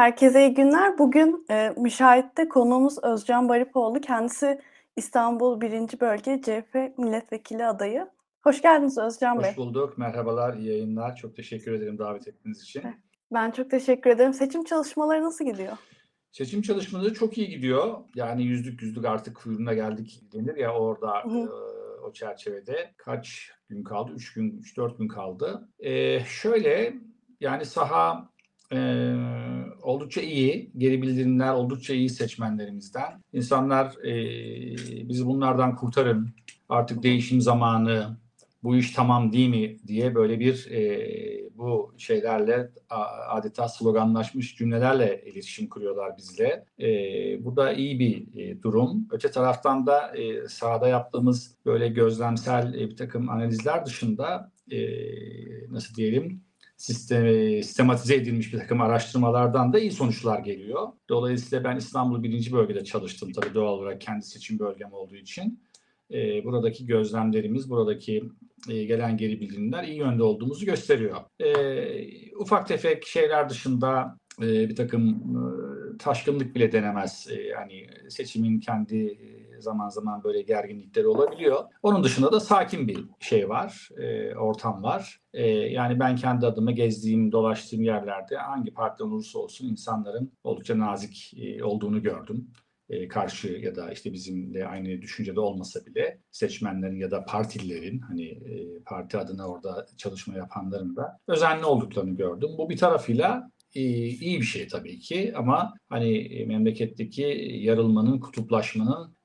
Herkese iyi günler. Bugün e, müşahitte konuğumuz Özcan Baripoğlu. Kendisi İstanbul 1. Bölge CHP Milletvekili adayı. Hoş geldiniz Özcan Hoş Bey. Hoş bulduk. Merhabalar, iyi yayınlar. Çok teşekkür ederim davet ettiğiniz için. Ben çok teşekkür ederim. Seçim çalışmaları nasıl gidiyor? Seçim çalışmaları çok iyi gidiyor. Yani yüzlük yüzlük artık kuyruğuna geldik denir ya orada e, o çerçevede. Kaç gün kaldı? 3 gün, 3-4 gün kaldı. E, şöyle yani saha e, oldukça iyi. Geri bildirimler oldukça iyi seçmenlerimizden. İnsanlar e, bizi bunlardan kurtarın. Artık değişim zamanı, bu iş tamam değil mi diye böyle bir e, bu şeylerle adeta sloganlaşmış cümlelerle iletişim kuruyorlar bizle. E, bu da iyi bir e, durum. Öte taraftan da e, sahada yaptığımız böyle gözlemsel e, bir takım analizler dışında e, nasıl diyelim sistem, sistematize edilmiş bir takım araştırmalardan da iyi sonuçlar geliyor. Dolayısıyla ben İstanbul birinci bölgede çalıştım tabii doğal olarak kendi seçim bölgem olduğu için. E, buradaki gözlemlerimiz, buradaki e, gelen geri bildirimler iyi yönde olduğumuzu gösteriyor. E, ufak tefek şeyler dışında e, bir takım e, taşkınlık bile denemez. E, yani seçimin kendi e, zaman zaman böyle gerginlikleri olabiliyor. Onun dışında da sakin bir şey var, e, ortam var. E, yani ben kendi adıma gezdiğim, dolaştığım yerlerde hangi partiden olursa olsun insanların oldukça nazik e, olduğunu gördüm e, karşı ya da işte bizimle aynı düşüncede olmasa bile seçmenlerin ya da partililerin hani e, parti adına orada çalışma yapanların da özenli olduklarını gördüm. Bu bir tarafıyla iyi bir şey tabii ki ama hani memleketteki yarılmanın, kutuplaşmanın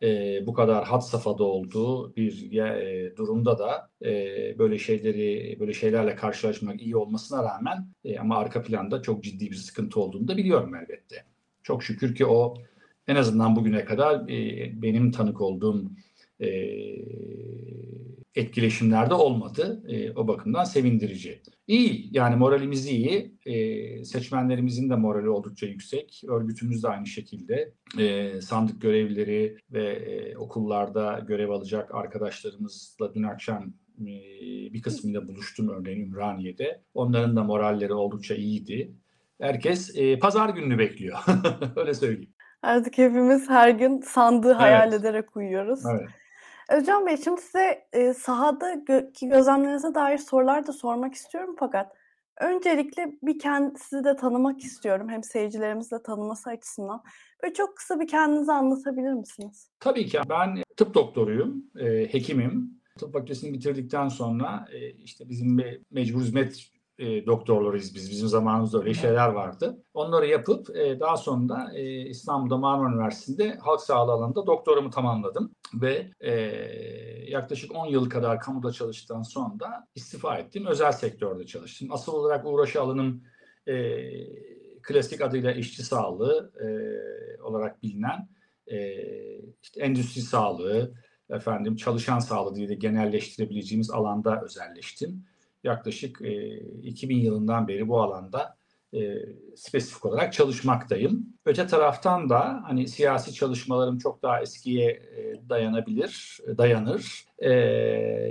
bu kadar had safhada olduğu bir durumda da böyle şeyleri böyle şeylerle karşılaşmak iyi olmasına rağmen ama arka planda çok ciddi bir sıkıntı olduğunu da biliyorum elbette. Çok şükür ki o en azından bugüne kadar e, benim tanık olduğum e, etkileşimlerde olmadı. E, o bakımdan sevindirici. İyi yani moralimiz iyi. E, seçmenlerimizin de morali oldukça yüksek. Örgütümüz de aynı şekilde. E, sandık görevlileri ve e, okullarda görev alacak arkadaşlarımızla dün akşam e, bir kısmıyla buluştum örneğin Ümraniye'de. Onların da moralleri oldukça iyiydi. Herkes e, pazar gününü bekliyor. Öyle söyleyeyim. Artık hepimiz her gün sandığı evet. hayal ederek uyuyoruz. Evet. Özcan Bey şimdi size e, sahadaki gözlemlerinize dair sorular da sormak istiyorum fakat öncelikle bir kendisi de tanımak istiyorum. Hem seyircilerimiz de tanıması açısından. Böyle çok kısa bir kendinizi anlatabilir misiniz? Tabii ki. Ben tıp doktoruyum, e, hekimim. Tıp fakültesini bitirdikten sonra e, işte bizim mecbur hizmet e, doktorlarıyız biz. Bizim zamanımızda öyle şeyler vardı. Onları yapıp e, daha sonra e, İstanbul'da Marmara Üniversitesi'nde halk sağlığı alanında doktoramı tamamladım. Ve e, yaklaşık 10 yıl kadar kamuda çalıştıktan sonra da istifa ettim. Özel sektörde çalıştım. Asıl olarak uğraşı alanım e, klasik adıyla işçi sağlığı e, olarak bilinen e, işte endüstri sağlığı, efendim çalışan sağlığı diye de genelleştirebileceğimiz alanda özelleştim yaklaşık e, 2000 yılından beri bu alanda e, spesifik olarak çalışmaktayım. Öte taraftan da hani siyasi çalışmalarım çok daha eskiye e, dayanabilir, dayanır. E,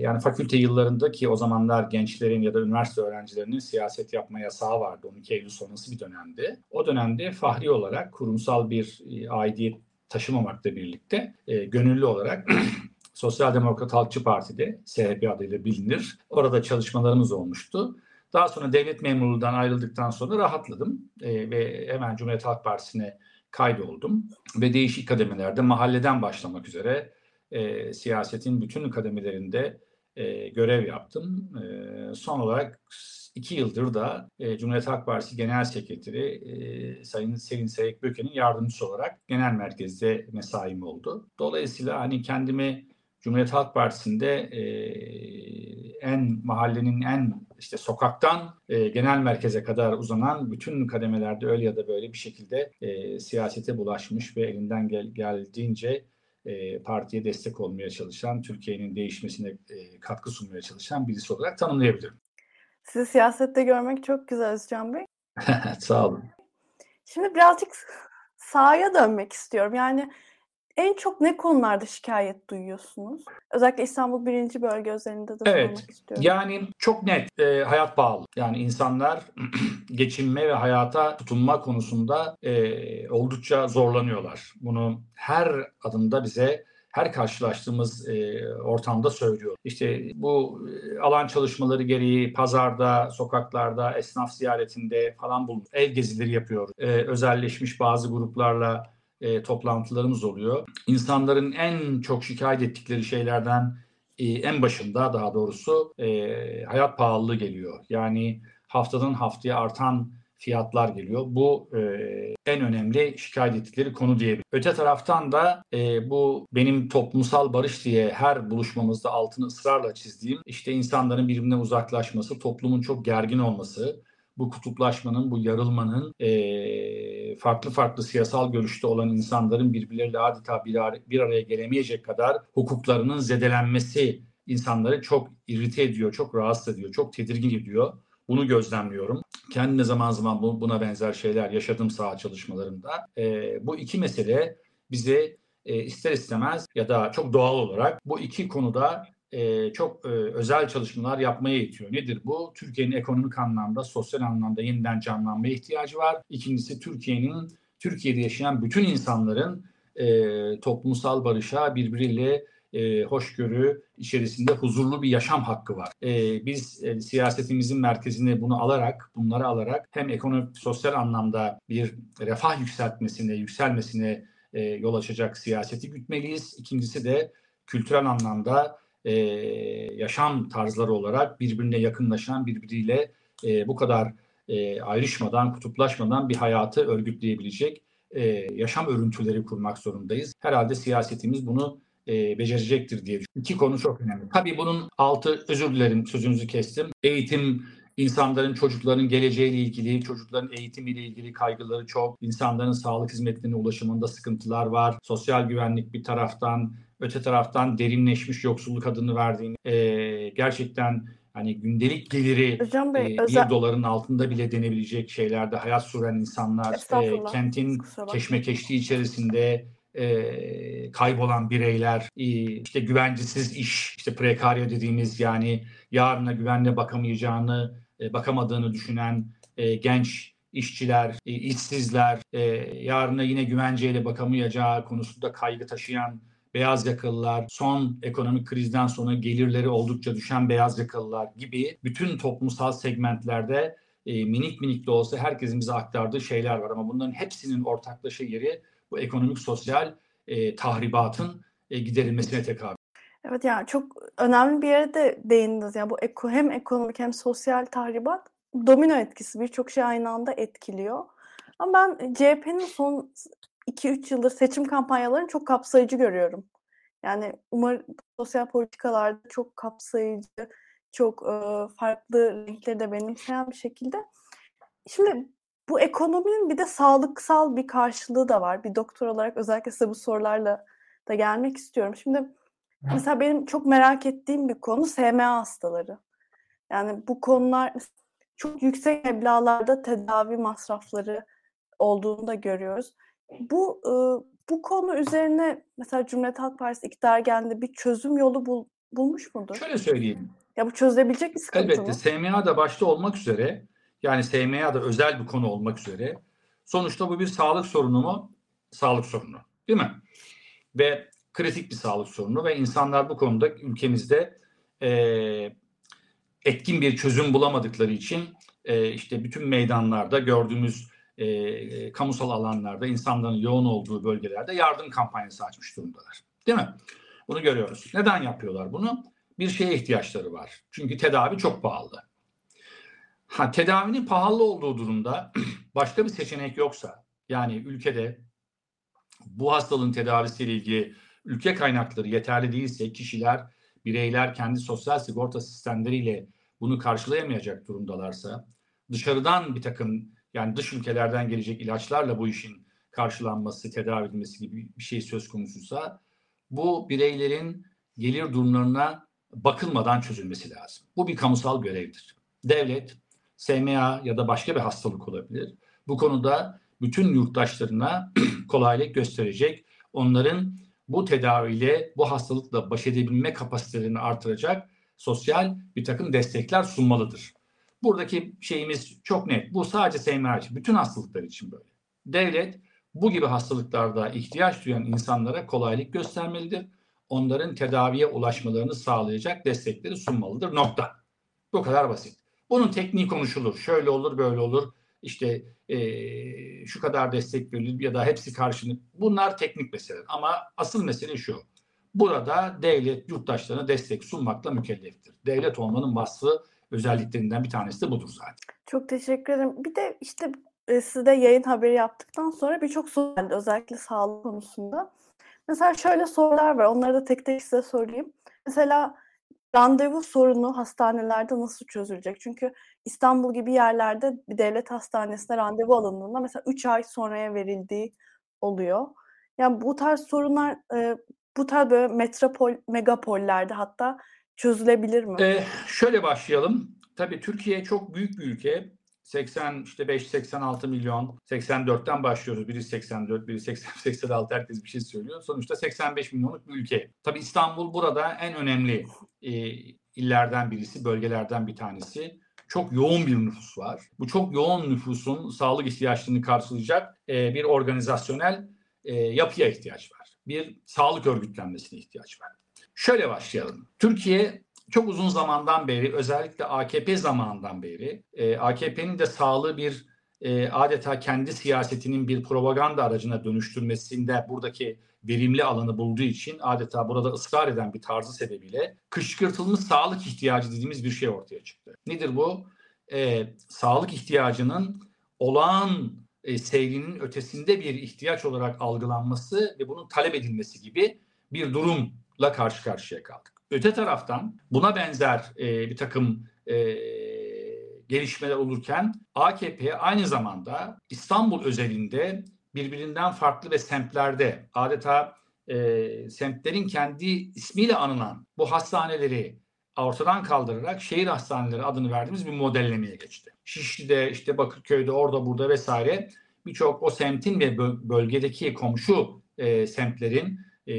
yani fakülte yıllarında ki o zamanlar gençlerin ya da üniversite öğrencilerinin siyaset yapma yasağı vardı. 12 Eylül sonrası bir dönemdi. O dönemde fahri olarak kurumsal bir e, aidiyet taşımamakla birlikte e, gönüllü olarak Sosyal Demokrat Halkçı Parti'de SHP adıyla bilinir. Orada çalışmalarımız olmuştu. Daha sonra devlet memurluğundan ayrıldıktan sonra rahatladım e, ve hemen Cumhuriyet Halk Partisi'ne kaydoldum ve değişik kademelerde mahalleden başlamak üzere e, siyasetin bütün kademelerinde e, görev yaptım. E, son olarak iki yıldır da e, Cumhuriyet Halk Partisi Genel Sekreteri e, Sayın Selin Seyek Böke'nin yardımcısı olarak genel merkezde mesaim oldu. Dolayısıyla hani kendimi Cumhuriyet Halk Partisi'nde e, en mahallenin en işte sokaktan e, genel merkeze kadar uzanan bütün kademelerde öyle ya da böyle bir şekilde e, siyasete bulaşmış ve elinden gel, geldiğince e, partiye destek olmaya çalışan, Türkiye'nin değişmesine e, katkı sunmaya çalışan birisi olarak tanımlayabilirim. Sizi siyasette görmek çok güzel Özcan Bey. Sağ olun. Şimdi birazcık sahaya dönmek istiyorum. Yani En çok ne konularda şikayet duyuyorsunuz? Özellikle İstanbul birinci bölge özelinde de Evet. sormak istiyorum. Yani çok net e, hayat pahalı. Yani insanlar geçinme ve hayata tutunma konusunda e, oldukça zorlanıyorlar. Bunu her adımda bize her karşılaştığımız e, ortamda söylüyor. İşte bu e, alan çalışmaları gereği pazarda, sokaklarda, esnaf ziyaretinde falan bulun. Ev gezileri yapıyor. E, özelleşmiş bazı gruplarla e, toplantılarımız oluyor. İnsanların en çok şikayet ettikleri şeylerden e, en başında daha doğrusu e, hayat pahalılığı geliyor. Yani haftadan haftaya artan fiyatlar geliyor. Bu e, en önemli şikayet ettikleri konu diyebilirim. Öte taraftan da e, bu benim toplumsal barış diye her buluşmamızda altını ısrarla çizdiğim işte insanların birbirine uzaklaşması, toplumun çok gergin olması, bu kutuplaşmanın, bu yarılmanın e, farklı farklı siyasal görüşte olan insanların birbirleriyle adeta bir, ar- bir araya gelemeyecek kadar hukuklarının zedelenmesi insanları çok irite ediyor, çok rahatsız ediyor, çok tedirgin ediyor. Bunu gözlemliyorum. Kendim de zaman zaman bu- buna benzer şeyler yaşadım saha çalışmalarımda. E, bu iki mesele bize e, ister istemez ya da çok doğal olarak bu iki konuda çok özel çalışmalar yapmaya itiyor. Nedir bu? Türkiye'nin ekonomik anlamda, sosyal anlamda yeniden canlanmaya ihtiyacı var. İkincisi Türkiye'nin, Türkiye'de yaşayan bütün insanların toplumsal barışa, birbiriyle hoşgörü içerisinde huzurlu bir yaşam hakkı var. Biz e, siyasetimizin merkezine bunu alarak, bunları alarak hem ekonomik, sosyal anlamda bir refah yükseltmesine, yükselmesine yol açacak siyaseti gütmeliyiz. İkincisi de kültürel anlamda e, yaşam tarzları olarak birbirine yakınlaşan, birbiriyle e, bu kadar e, ayrışmadan, kutuplaşmadan bir hayatı örgütleyebilecek e, yaşam örüntüleri kurmak zorundayız. Herhalde siyasetimiz bunu e, becerecektir diye düşünüyorum. İki konu çok önemli. Tabii bunun altı, özür dilerim sözünüzü kestim. Eğitim, insanların, çocukların geleceğiyle ilgili, çocukların eğitimiyle ilgili kaygıları çok. İnsanların sağlık hizmetlerine ulaşımında sıkıntılar var. Sosyal güvenlik bir taraftan, öte taraftan derinleşmiş yoksulluk adını verdiğim e, gerçekten hani gündelik geliri Hocam Bey, e, özel... bir doların altında bile denebilecek şeylerde hayat süren insanlar, e, kentin keşmekeşliği içerisinde e, kaybolan bireyler, e, işte güvencesiz iş, işte prekarya dediğimiz yani yarına güvenle bakamayacağını, e, bakamadığını düşünen e, genç işçiler, e, işsizler, yarına yine güvenceyle bakamayacağı konusunda kaygı taşıyan beyaz yakalılar, son ekonomik krizden sonra gelirleri oldukça düşen beyaz yakalılar gibi bütün toplumsal segmentlerde minik minik de olsa herkesin bize aktardığı şeyler var ama bunların hepsinin ortaklaşa yeri bu ekonomik sosyal tahribatın giderilmesine tekabül. Evet yani çok önemli bir yere de değindiniz. Yani bu eko, hem ekonomik hem sosyal tahribat domino etkisi birçok şey aynı anda etkiliyor. Ama ben CHP'nin son 2-3 yıldır seçim kampanyalarını çok kapsayıcı görüyorum. Yani umarım sosyal politikalarda çok kapsayıcı, çok e, farklı renkleri de benimseyen bir şekilde. Şimdi bu ekonominin bir de sağlıksal bir karşılığı da var. Bir doktor olarak özellikle size bu sorularla da gelmek istiyorum. Şimdi mesela benim çok merak ettiğim bir konu SMA hastaları. Yani bu konular çok yüksek meblağlarda tedavi masrafları olduğunu da görüyoruz. Bu e, bu konu üzerine mesela Cumhuriyet Halk Partisi iktidar geldiğinde bir çözüm yolu bul, bulmuş mudur? Şöyle söyleyeyim. Ya bu çözülebilecek bir sıkıntı Elbette mı? SMA da başta olmak üzere yani SMA da özel bir konu olmak üzere sonuçta bu bir sağlık sorunu mu? Sağlık sorunu değil mi? Ve kritik bir sağlık sorunu ve insanlar bu konuda ülkemizde e, etkin bir çözüm bulamadıkları için e, işte bütün meydanlarda gördüğümüz e, kamusal alanlarda insanların yoğun olduğu bölgelerde yardım kampanyası açmış durumdalar. Değil mi? Bunu görüyoruz. Neden yapıyorlar bunu? Bir şeye ihtiyaçları var. Çünkü tedavi çok pahalı. Ha, tedavinin pahalı olduğu durumda başka bir seçenek yoksa yani ülkede bu hastalığın tedavisiyle ilgili ülke kaynakları yeterli değilse kişiler, bireyler kendi sosyal sigorta sistemleriyle bunu karşılayamayacak durumdalarsa dışarıdan bir takım yani dış ülkelerden gelecek ilaçlarla bu işin karşılanması, tedavi edilmesi gibi bir şey söz konusuysa bu bireylerin gelir durumlarına bakılmadan çözülmesi lazım. Bu bir kamusal görevdir. Devlet, SMA ya da başka bir hastalık olabilir. Bu konuda bütün yurttaşlarına kolaylık gösterecek, onların bu tedaviyle, bu hastalıkla baş edebilme kapasitelerini artıracak sosyal bir takım destekler sunmalıdır. Buradaki şeyimiz çok net. Bu sadece SMR için, bütün hastalıklar için böyle. Devlet bu gibi hastalıklarda ihtiyaç duyan insanlara kolaylık göstermelidir. Onların tedaviye ulaşmalarını sağlayacak destekleri sunmalıdır. Nokta. Bu kadar basit. Bunun tekniği konuşulur. Şöyle olur, böyle olur. İşte e, şu kadar destek verilir ya da hepsi karşılık. Bunlar teknik meseleler. Ama asıl mesele şu. Burada devlet yurttaşlarına destek sunmakla mükelleftir. Devlet olmanın vasfı özelliklerinden bir tanesi de budur zaten. Çok teşekkür ederim. Bir de işte e, siz de yayın haberi yaptıktan sonra birçok soru geldi özellikle sağlık konusunda. Mesela şöyle sorular var. Onları da tek tek size sorayım. Mesela randevu sorunu hastanelerde nasıl çözülecek? Çünkü İstanbul gibi yerlerde bir devlet hastanesine randevu alındığında mesela 3 ay sonraya verildiği oluyor. Yani bu tarz sorunlar e, bu tarz böyle metropol, megapollerde hatta çözülebilir mi? Ee, şöyle başlayalım. Tabii Türkiye çok büyük bir ülke. 80 işte 5 86 milyon 84'ten başlıyoruz. Biri 84, biri 80 86 herkes bir şey söylüyor. Sonuçta 85 milyonluk bir ülke. Tabii İstanbul burada en önemli e, illerden birisi, bölgelerden bir tanesi. Çok yoğun bir nüfus var. Bu çok yoğun nüfusun sağlık ihtiyaçlarını karşılayacak e, bir organizasyonel e, yapıya ihtiyaç var. Bir sağlık örgütlenmesine ihtiyaç var. Şöyle başlayalım. Türkiye çok uzun zamandan beri özellikle AKP zamanından beri e, AKP'nin de sağlığı bir e, adeta kendi siyasetinin bir propaganda aracına dönüştürmesinde buradaki verimli alanı bulduğu için adeta burada ısrar eden bir tarzı sebebiyle kışkırtılmış sağlık ihtiyacı dediğimiz bir şey ortaya çıktı. Nedir bu? E, sağlık ihtiyacının olağan e, seyrinin ötesinde bir ihtiyaç olarak algılanması ve bunun talep edilmesi gibi bir durumla karşı karşıya kaldık. Öte taraftan buna benzer e, bir takım e, gelişmeler olurken AKP aynı zamanda İstanbul özelinde birbirinden farklı ve semtlerde adeta e, semtlerin kendi ismiyle anılan bu hastaneleri ortadan kaldırarak şehir hastaneleri adını verdiğimiz bir modellemeye geçti. Şişli'de, işte Bakırköy'de, orada burada vesaire birçok o semtin ve bölgedeki komşu e, semtlerin e,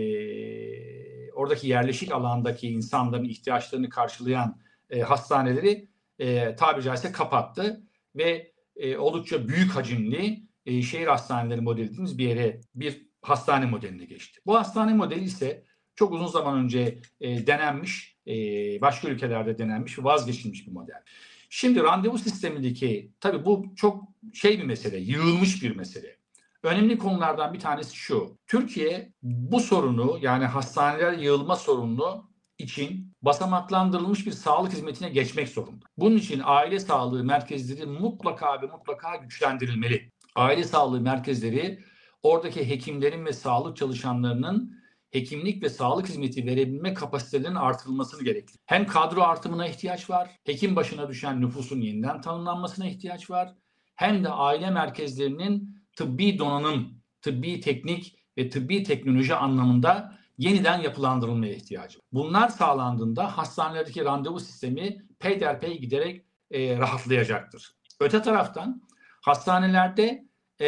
oradaki yerleşik alandaki insanların ihtiyaçlarını karşılayan e, hastaneleri e, tabiri caizse kapattı ve e, oldukça büyük hacimli e, şehir hastaneleri modeli dediğimiz bir yere bir hastane modeline geçti. Bu hastane modeli ise çok uzun zaman önce e, denenmiş, e, başka ülkelerde denenmiş ve vazgeçilmiş bir model. Şimdi randevu sistemindeki tabii bu çok şey bir mesele, yığılmış bir mesele. Önemli konulardan bir tanesi şu. Türkiye bu sorunu yani hastaneler yığılma sorununu için basamaklandırılmış bir sağlık hizmetine geçmek zorunda. Bunun için aile sağlığı merkezleri mutlaka ve mutlaka güçlendirilmeli. Aile sağlığı merkezleri oradaki hekimlerin ve sağlık çalışanlarının hekimlik ve sağlık hizmeti verebilme kapasitelerinin artırılmasını gerekli. Hem kadro artımına ihtiyaç var, hekim başına düşen nüfusun yeniden tanımlanmasına ihtiyaç var, hem de aile merkezlerinin tıbbi donanım, tıbbi teknik ve tıbbi teknoloji anlamında yeniden yapılandırılmaya ihtiyacı. Bunlar sağlandığında hastanelerdeki randevu sistemi peyderpey giderek e, rahatlayacaktır. Öte taraftan hastanelerde e,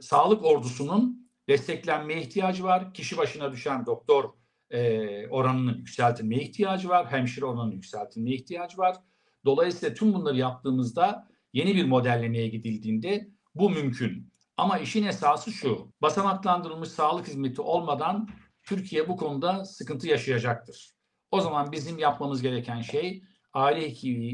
sağlık ordusunun desteklenmeye ihtiyacı var. Kişi başına düşen doktor e, oranının yükseltilmeye ihtiyacı var. Hemşire oranının yükseltilmeye ihtiyacı var. Dolayısıyla tüm bunları yaptığımızda yeni bir modellemeye gidildiğinde bu mümkün. Ama işin esası şu. Basamaklandırılmış sağlık hizmeti olmadan Türkiye bu konuda sıkıntı yaşayacaktır. O zaman bizim yapmamız gereken şey aile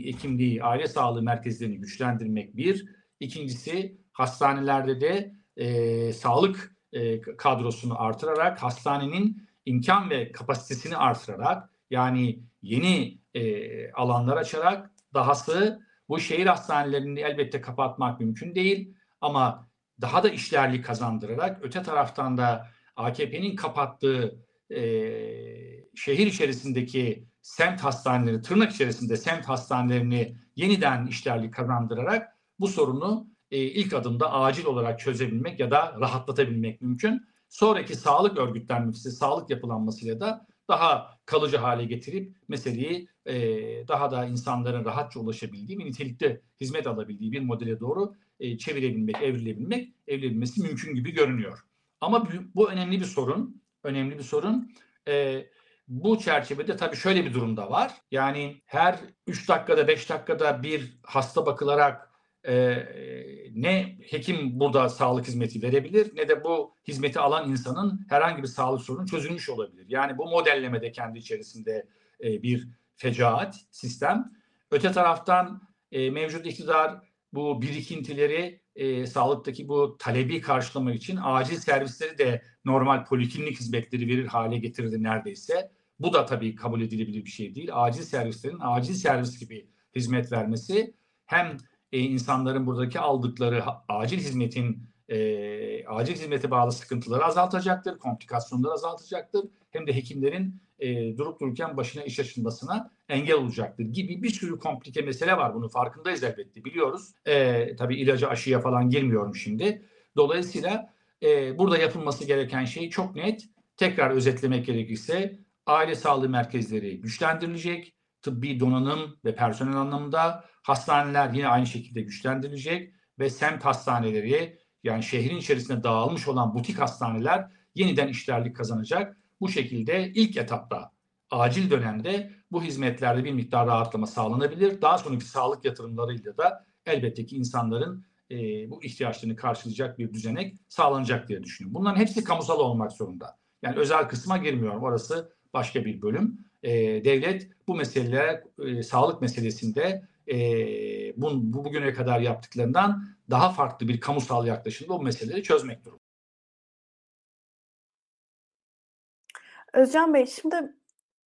hekimliği, aile sağlığı merkezlerini güçlendirmek bir. İkincisi hastanelerde de e, sağlık e, kadrosunu artırarak hastanenin imkan ve kapasitesini artırarak yani yeni e, alanlar açarak dahası bu şehir hastanelerini elbette kapatmak mümkün değil ama daha da işlerlik kazandırarak öte taraftan da AKP'nin kapattığı e, şehir içerisindeki semt hastaneleri, tırnak içerisinde semt hastanelerini yeniden işlerlik kazandırarak bu sorunu e, ilk adımda acil olarak çözebilmek ya da rahatlatabilmek mümkün. Sonraki sağlık örgütlenmesi, sağlık yapılanmasıyla da daha kalıcı hale getirip meseleyi e, daha da insanların rahatça ulaşabildiği ve nitelikte hizmet alabildiği bir modele doğru e, çevirebilmek, evrilebilmek, evrilebilmesi mümkün gibi görünüyor. Ama bu, bu önemli bir sorun. Önemli bir sorun. E, bu çerçevede tabii şöyle bir durumda var. Yani her 3 dakikada 5 dakikada bir hasta bakılarak e, ne hekim burada sağlık hizmeti verebilir ne de bu hizmeti alan insanın herhangi bir sağlık sorunu çözülmüş olabilir. Yani bu modellemede kendi içerisinde e, bir fecaat sistem. Öte taraftan e, mevcut iktidar bu birikintileri e, sağlıktaki bu talebi karşılamak için acil servisleri de normal poliklinik hizmetleri verir hale getirdi neredeyse. Bu da tabii kabul edilebilir bir şey değil. Acil servislerin acil servis gibi hizmet vermesi hem e, insanların buradaki aldıkları acil hizmetin e, acil hizmete bağlı sıkıntıları azaltacaktır, komplikasyonları azaltacaktır. Hem de hekimlerin e, durup dururken başına iş açılmasına engel olacaktır gibi bir sürü komplike mesele var. Bunu farkındayız elbette biliyoruz. E, tabii ilacı aşıya falan girmiyorum şimdi. Dolayısıyla e, burada yapılması gereken şey çok net. Tekrar özetlemek gerekirse aile sağlığı merkezleri güçlendirilecek, tıbbi donanım ve personel anlamında hastaneler yine aynı şekilde güçlendirilecek ve semt hastaneleri yani şehrin içerisinde dağılmış olan butik hastaneler yeniden işlerlik kazanacak. Bu şekilde ilk etapta acil dönemde bu hizmetlerde bir miktar rahatlama sağlanabilir. Daha sonraki sağlık yatırımlarıyla da elbette ki insanların e, bu ihtiyaçlarını karşılayacak bir düzenek sağlanacak diye düşünüyorum. Bunların hepsi kamusal olmak zorunda. Yani özel kısma girmiyorum. Orası başka bir bölüm. E, devlet bu meseleler, e, sağlık meselesinde e, bu, bu bugüne kadar yaptıklarından daha farklı bir kamusal yaklaşımda bu meseleleri çözmek durumunda. Özcan Bey şimdi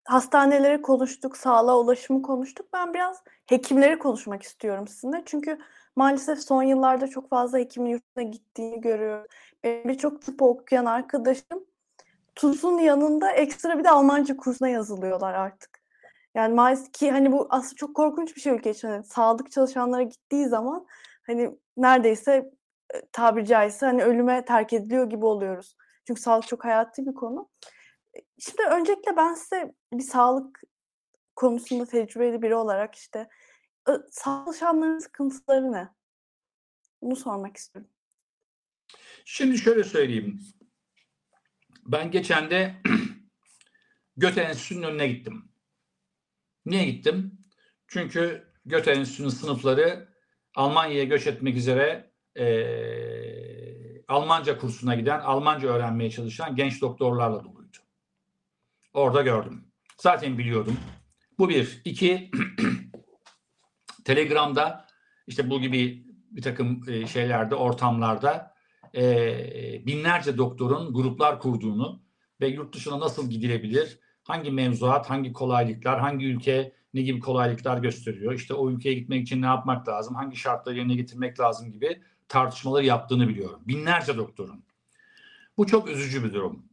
hastaneleri konuştuk, sağlığa ulaşımı konuştuk. Ben biraz hekimleri konuşmak istiyorum sizinle. Çünkü maalesef son yıllarda çok fazla hekimin yurtuna gittiğini görüyorum. Birçok tıp okuyan arkadaşım TUS'un yanında ekstra bir de Almanca kursuna yazılıyorlar artık. Yani maalesef ki hani bu aslında çok korkunç bir şey ülke için. Hani sağlık çalışanlara gittiği zaman hani neredeyse e, tabiri caizse hani ölüme terk ediliyor gibi oluyoruz. Çünkü sağlık çok hayati bir konu. Şimdi öncelikle ben size bir sağlık konusunda tecrübeli biri olarak işte sağlık çalışanların sıkıntıları ne? Bunu sormak istiyorum. Şimdi şöyle söyleyeyim. Ben geçen de Göte Enstitüsü'nün önüne gittim. Niye gittim? Çünkü Göte Enstitüsü'nün sınıfları Almanya'ya göç etmek üzere e, Almanca kursuna giden, Almanca öğrenmeye çalışan genç doktorlarla doluydu. Orada gördüm. Zaten biliyordum. Bu bir. İki, Telegram'da işte bu gibi bir takım e, şeylerde, ortamlarda e, binlerce doktorun gruplar kurduğunu ve yurt dışına nasıl gidilebilir, hangi mevzuat, hangi kolaylıklar, hangi ülke ne gibi kolaylıklar gösteriyor, işte o ülkeye gitmek için ne yapmak lazım, hangi şartları yerine getirmek lazım gibi tartışmaları yaptığını biliyorum. Binlerce doktorun. Bu çok üzücü bir durum.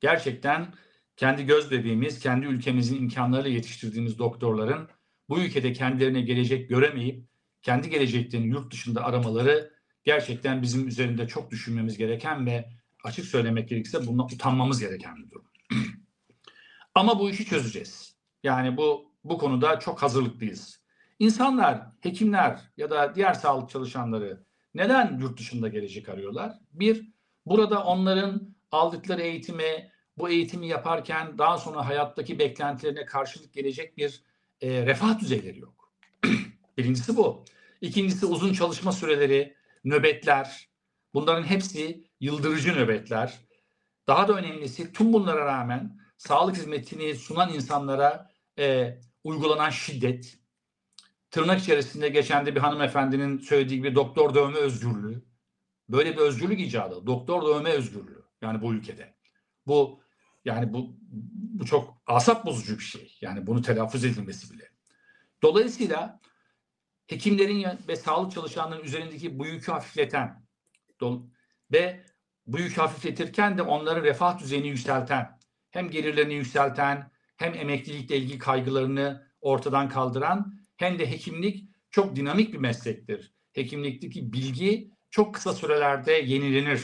Gerçekten kendi göz bebeğimiz, kendi ülkemizin imkanlarıyla yetiştirdiğimiz doktorların bu ülkede kendilerine gelecek göremeyip kendi geleceklerini yurt dışında aramaları gerçekten bizim üzerinde çok düşünmemiz gereken ve açık söylemek gerekirse bundan utanmamız gereken bir durum. Ama bu işi çözeceğiz. Yani bu bu konuda çok hazırlıklıyız. İnsanlar, hekimler ya da diğer sağlık çalışanları neden yurt dışında gelecek arıyorlar? Bir, burada onların aldıkları eğitimi, bu eğitimi yaparken daha sonra hayattaki beklentilerine karşılık gelecek bir e, refah düzeyleri yok. Birincisi bu. İkincisi uzun çalışma süreleri, nöbetler. Bunların hepsi yıldırıcı nöbetler. Daha da önemlisi tüm bunlara rağmen sağlık hizmetini sunan insanlara e, uygulanan şiddet. Tırnak içerisinde geçen de bir hanımefendinin söylediği gibi doktor dövme özgürlüğü. Böyle bir özgürlük icadı. Doktor dövme özgürlüğü. Yani bu ülkede. Bu yani bu bu çok asap bozucu bir şey. Yani bunu telaffuz edilmesi bile. Dolayısıyla hekimlerin ve sağlık çalışanlarının üzerindeki bu yükü hafifleten ve bu yükü hafifletirken de onların refah düzeyini yükselten, hem gelirlerini yükselten, hem emeklilikle ilgili kaygılarını ortadan kaldıran, hem de hekimlik çok dinamik bir meslektir. Hekimlikteki bilgi çok kısa sürelerde yenilenir.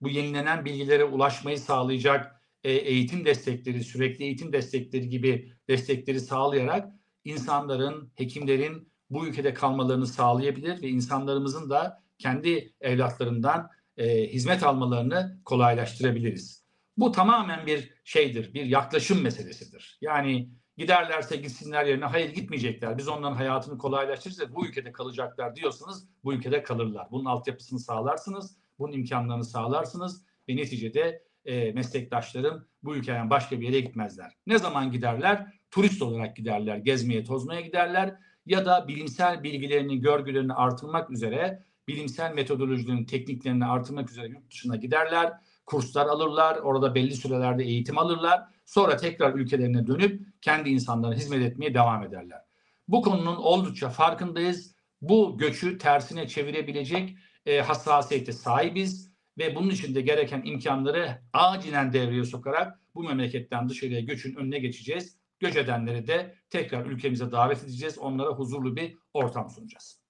Bu yenilenen bilgilere ulaşmayı sağlayacak e, eğitim destekleri, sürekli eğitim destekleri gibi destekleri sağlayarak insanların, hekimlerin bu ülkede kalmalarını sağlayabilir ve insanlarımızın da kendi evlatlarından e, hizmet almalarını kolaylaştırabiliriz. Bu tamamen bir şeydir, bir yaklaşım meselesidir. Yani giderlerse gitsinler yerine hayır gitmeyecekler. Biz onların hayatını kolaylaştırırız bu ülkede kalacaklar diyorsanız bu ülkede kalırlar. Bunun altyapısını sağlarsınız, bunun imkanlarını sağlarsınız ve neticede e, meslektaşlarım bu ülkeden başka bir yere gitmezler. Ne zaman giderler? Turist olarak giderler, gezmeye, tozmaya giderler ya da bilimsel bilgilerini, görgülerini artırmak üzere bilimsel metodolojilerin tekniklerini artırmak üzere yurt dışına giderler, kurslar alırlar, orada belli sürelerde eğitim alırlar. Sonra tekrar ülkelerine dönüp kendi insanlarına hizmet etmeye devam ederler. Bu konunun oldukça farkındayız. Bu göçü tersine çevirebilecek e, hassasiyete sahibiz ve bunun için de gereken imkanları acilen devreye sokarak bu memleketten dışarıya göçün önüne geçeceğiz. Göç edenleri de tekrar ülkemize davet edeceğiz. Onlara huzurlu bir ortam sunacağız.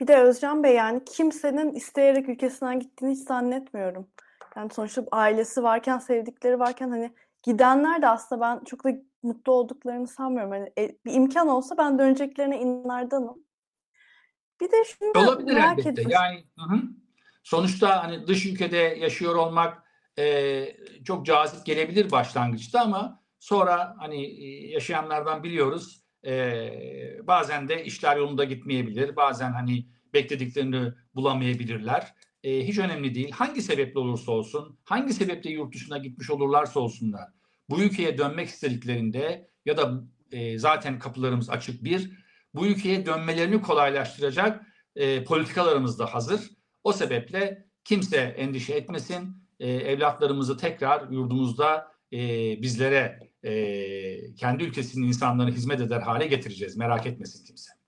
Bir de Özcan Bey yani kimsenin isteyerek ülkesinden gittiğini hiç zannetmiyorum. Yani sonuçta ailesi varken, sevdikleri varken hani gidenler de aslında ben çok da mutlu olduklarını sanmıyorum. Hani e, bir imkan olsa ben döneceklerine inanlardanım. Bir de şunu Olabilir merak elbette. Ettim. Yani hı hı. sonuçta hani dış ülkede yaşıyor olmak e, çok cazip gelebilir başlangıçta ama sonra hani yaşayanlardan biliyoruz e, bazen de işler yolunda gitmeyebilir. Bazen hani beklediklerini bulamayabilirler e, hiç önemli değil. Hangi sebeple olursa olsun, hangi sebeple yurt dışına gitmiş olurlarsa olsunlar, bu ülkeye dönmek istediklerinde ya da e, zaten kapılarımız açık bir, bu ülkeye dönmelerini kolaylaştıracak e, politikalarımız da hazır. O sebeple kimse endişe etmesin. E, evlatlarımızı tekrar yurdumuzda e, bizlere e, kendi ülkesinin insanlarına hizmet eder hale getireceğiz. Merak etmesin kimse.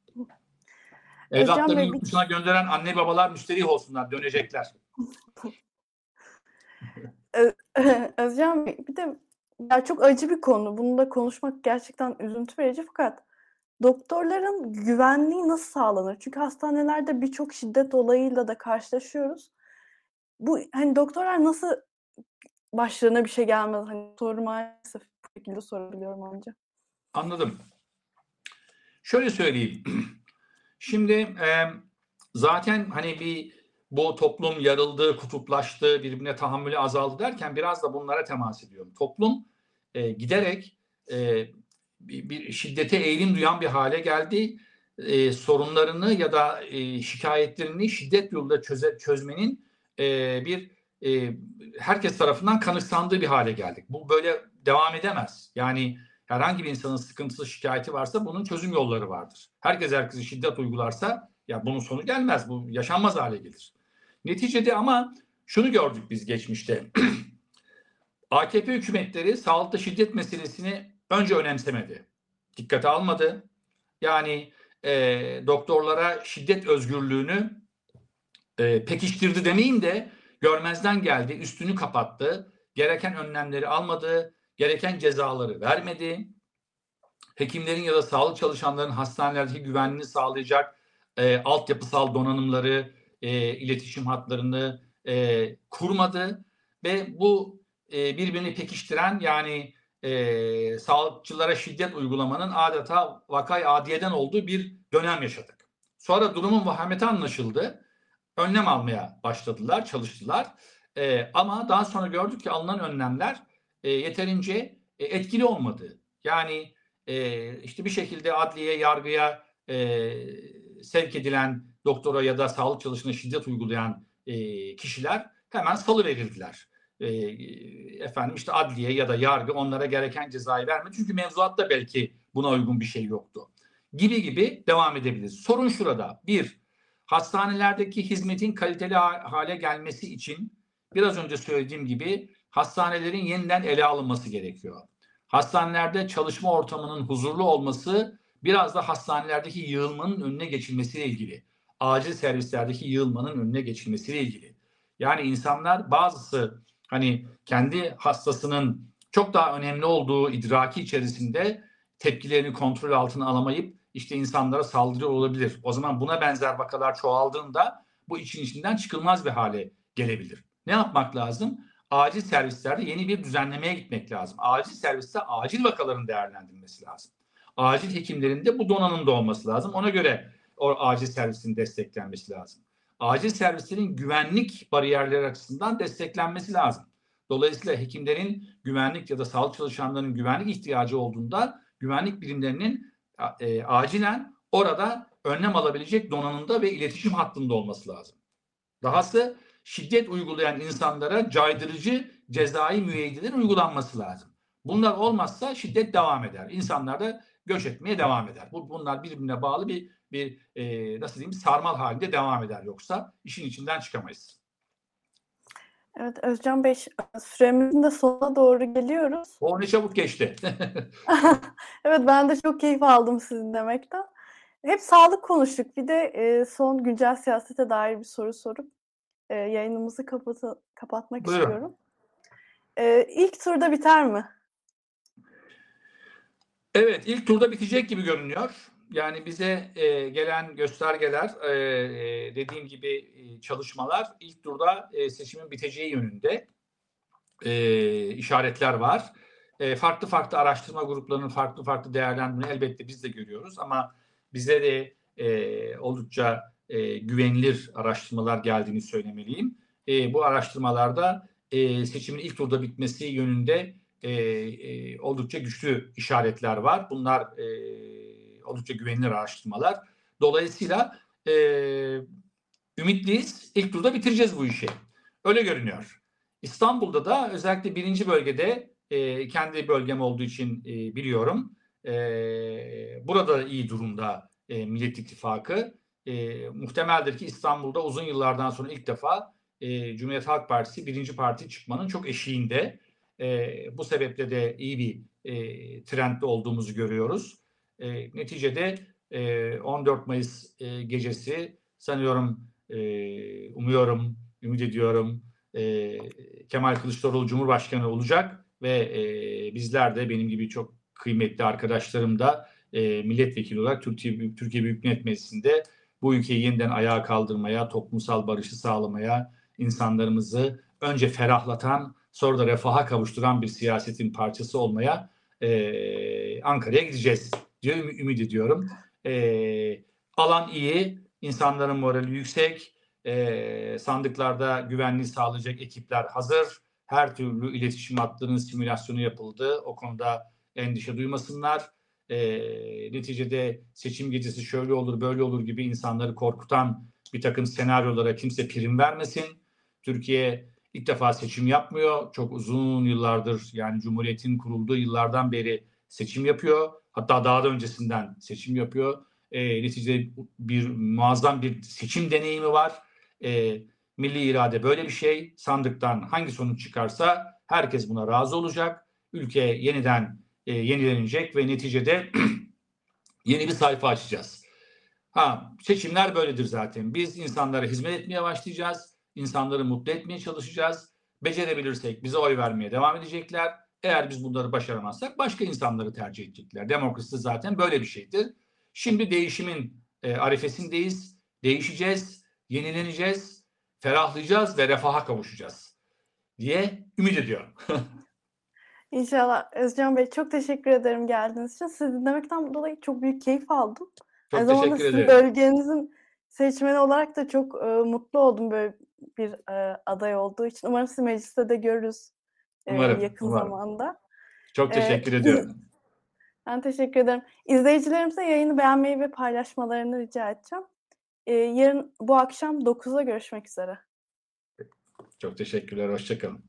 Evlatlarını yurt dışına gönderen anne babalar müsterih olsunlar, dönecekler. Özcan Bey, bir de ya çok acı bir konu. Bunu da konuşmak gerçekten üzüntü verici fakat doktorların güvenliği nasıl sağlanır? Çünkü hastanelerde birçok şiddet olayıyla da karşılaşıyoruz. Bu hani doktorlar nasıl başlarına bir şey gelmez? Hani soru maalesef bu şekilde sorabiliyorum ancak. Anladım. Şöyle söyleyeyim. Şimdi e, zaten hani bir bu toplum yarıldı, kutuplaştı, birbirine tahammülü azaldı derken biraz da bunlara temas ediyorum. Toplum e, giderek e, bir, bir şiddete eğilim duyan bir hale geldi. E, sorunlarını ya da e, şikayetlerini şiddet yolunda çöze, çözmenin e, bir e, herkes tarafından kanıksandığı bir hale geldik. Bu böyle devam edemez. Yani herhangi bir insanın sıkıntısı, şikayeti varsa bunun çözüm yolları vardır. Herkes herkese şiddet uygularsa ya bunun sonu gelmez. Bu yaşanmaz hale gelir. Neticede ama şunu gördük biz geçmişte. AKP hükümetleri sağlıkta şiddet meselesini önce önemsemedi. Dikkate almadı. Yani e, doktorlara şiddet özgürlüğünü e, pekiştirdi demeyeyim de görmezden geldi, üstünü kapattı. Gereken önlemleri almadı gereken cezaları vermedi. Hekimlerin ya da sağlık çalışanların hastanelerdeki güvenliğini sağlayacak e, altyapısal donanımları, e, iletişim hatlarını e, kurmadı ve bu e, birbirini pekiştiren yani e, sağlıkçılara şiddet uygulamanın adeta vakay adiyeden olduğu bir dönem yaşadık. Sonra durumun vahameti anlaşıldı. Önlem almaya başladılar, çalıştılar. E, ama daha sonra gördük ki alınan önlemler e, yeterince e, etkili olmadığı. Yani e, işte bir şekilde adliye, yargıya e, sevk edilen doktora ya da sağlık çalışına şiddet uygulayan e, kişiler hemen salı. E, efendim işte adliye ya da yargı onlara gereken cezayı vermedi. Çünkü mevzuatta belki buna uygun bir şey yoktu. Gibi gibi devam edebiliriz. Sorun şurada. Bir, hastanelerdeki hizmetin kaliteli hale gelmesi için biraz önce söylediğim gibi hastanelerin yeniden ele alınması gerekiyor. Hastanelerde çalışma ortamının huzurlu olması biraz da hastanelerdeki yığılmanın önüne geçilmesiyle ilgili. Acil servislerdeki yığılmanın önüne geçilmesiyle ilgili. Yani insanlar bazısı hani kendi hastasının çok daha önemli olduğu idraki içerisinde tepkilerini kontrol altına alamayıp işte insanlara saldırı olabilir. O zaman buna benzer vakalar çoğaldığında bu için içinden çıkılmaz bir hale gelebilir. Ne yapmak lazım? Acil servislerde yeni bir düzenlemeye gitmek lazım. Acil serviste acil vakaların değerlendirilmesi lazım. Acil hekimlerin de bu donanımda olması lazım. Ona göre o acil servisin desteklenmesi lazım. acil servislerin güvenlik bariyerleri açısından desteklenmesi lazım. Dolayısıyla hekimlerin güvenlik ya da sağlık çalışanlarının güvenlik ihtiyacı olduğunda güvenlik birimlerinin e, acilen orada önlem alabilecek donanımda ve iletişim hattında olması lazım. Dahası şiddet uygulayan insanlara caydırıcı cezai müeyyideler uygulanması lazım. Bunlar olmazsa şiddet devam eder. İnsanlar da göç etmeye devam eder. Bunlar birbirine bağlı bir bir e, nasıl diyeyim sarmal halinde devam eder yoksa işin içinden çıkamayız. Evet Özcan Bey süremizin de sonuna doğru geliyoruz. O ne çabuk geçti. evet ben de çok keyif aldım sizin demekten. Hep sağlık konuştuk. Bir de e, son güncel siyasete dair bir soru sorup e, yayınımızı kapatı, kapatmak Buyurun. istiyorum. E, ilk turda biter mi? Evet ilk turda bitecek gibi görünüyor. Yani bize e, gelen göstergeler e, e, dediğim gibi e, çalışmalar ilk turda e, seçimin biteceği yönünde e, işaretler var. E, farklı farklı araştırma gruplarının farklı farklı değerlendirmeleri elbette biz de görüyoruz ama bize de e, oldukça e, güvenilir araştırmalar geldiğini söylemeliyim. E, bu araştırmalarda e, seçimin ilk turda bitmesi yönünde e, e, oldukça güçlü işaretler var. Bunlar e, oldukça güvenilir araştırmalar. Dolayısıyla e, ümitliyiz. İlk turda bitireceğiz bu işi. Öyle görünüyor. İstanbul'da da özellikle birinci bölgede e, kendi bölgem olduğu için e, biliyorum. E, burada iyi durumda e, Millet İttifakı. E, muhtemeldir ki İstanbul'da uzun yıllardan sonra ilk defa e, Cumhuriyet Halk Partisi birinci parti çıkmanın çok eşiğinde. E, bu sebeple de iyi bir e, trendde olduğumuzu görüyoruz. E, neticede e, 14 Mayıs e, gecesi sanıyorum, e, umuyorum, ümit ediyorum e, Kemal Kılıçdaroğlu Cumhurbaşkanı olacak ve e, bizler de benim gibi çok kıymetli arkadaşlarım da e, milletvekili olarak Türkiye, Türkiye Büyük Millet Meclisi'nde bu ülkeyi yeniden ayağa kaldırmaya, toplumsal barışı sağlamaya, insanlarımızı önce ferahlatan sonra da refaha kavuşturan bir siyasetin parçası olmaya e, Ankara'ya gideceğiz diye ümit ediyorum. E, alan iyi, insanların morali yüksek, e, sandıklarda güvenliği sağlayacak ekipler hazır. Her türlü iletişim hattının simülasyonu yapıldı. O konuda endişe duymasınlar. E, neticede seçim gecesi şöyle olur böyle olur gibi insanları korkutan bir takım senaryolara kimse prim vermesin. Türkiye ilk defa seçim yapmıyor. Çok uzun yıllardır yani Cumhuriyet'in kurulduğu yıllardan beri seçim yapıyor. Hatta daha da öncesinden seçim yapıyor. E, neticede bir muazzam bir seçim deneyimi var. E, milli irade böyle bir şey. Sandıktan hangi sonuç çıkarsa herkes buna razı olacak. Ülke yeniden e, yenilenecek ve neticede yeni bir sayfa açacağız. Ha, seçimler böyledir zaten. Biz insanlara hizmet etmeye başlayacağız. İnsanları mutlu etmeye çalışacağız. Becerebilirsek bize oy vermeye devam edecekler. Eğer biz bunları başaramazsak başka insanları tercih edecekler. Demokrasi zaten böyle bir şeydir. Şimdi değişimin e, arifesindeyiz. Değişeceğiz, yenileneceğiz, ferahlayacağız ve refaha kavuşacağız diye ümit ediyorum. İnşallah. Özcan Bey çok teşekkür ederim geldiğiniz için. Sizi dinlemekten dolayı çok büyük keyif aldım. Çok Aynı sizin ederim. bölgenizin seçmeni olarak da çok e, mutlu oldum böyle bir e, aday olduğu için. Umarım sizi mecliste de görürüz e, umarım, yakın umarım. zamanda. Çok teşekkür e, ediyorum. Ben teşekkür ederim. İzleyicilerimize yayını beğenmeyi ve paylaşmalarını rica edeceğim. E, yarın bu akşam 9'da görüşmek üzere. Çok teşekkürler. Hoşçakalın.